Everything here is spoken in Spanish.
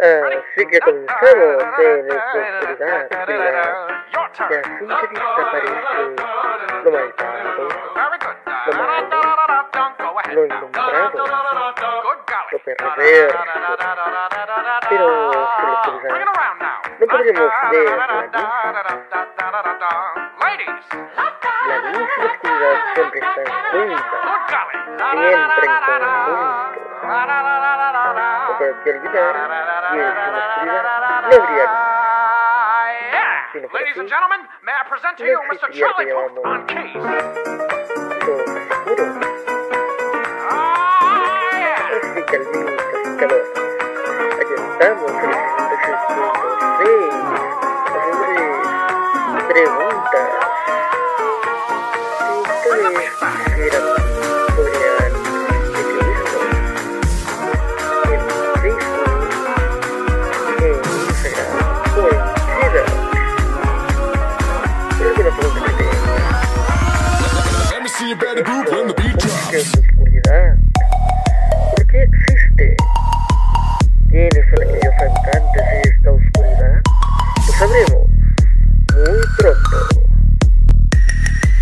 Así que comenzamos en la oscuridad de la sintetista parece lo malvado, lo malo, lo innombrado, lo perverso. Pero no podremos ver la luz. La luz y la oscuridad siempre están juntas, siempre en conjunto. Ladies and gentlemen, may I present to you Mr. Charlie Pope on oscuridad? ¿Por qué existe? ¿Quién es el que yo de esta oscuridad? Pues Lo sabremos.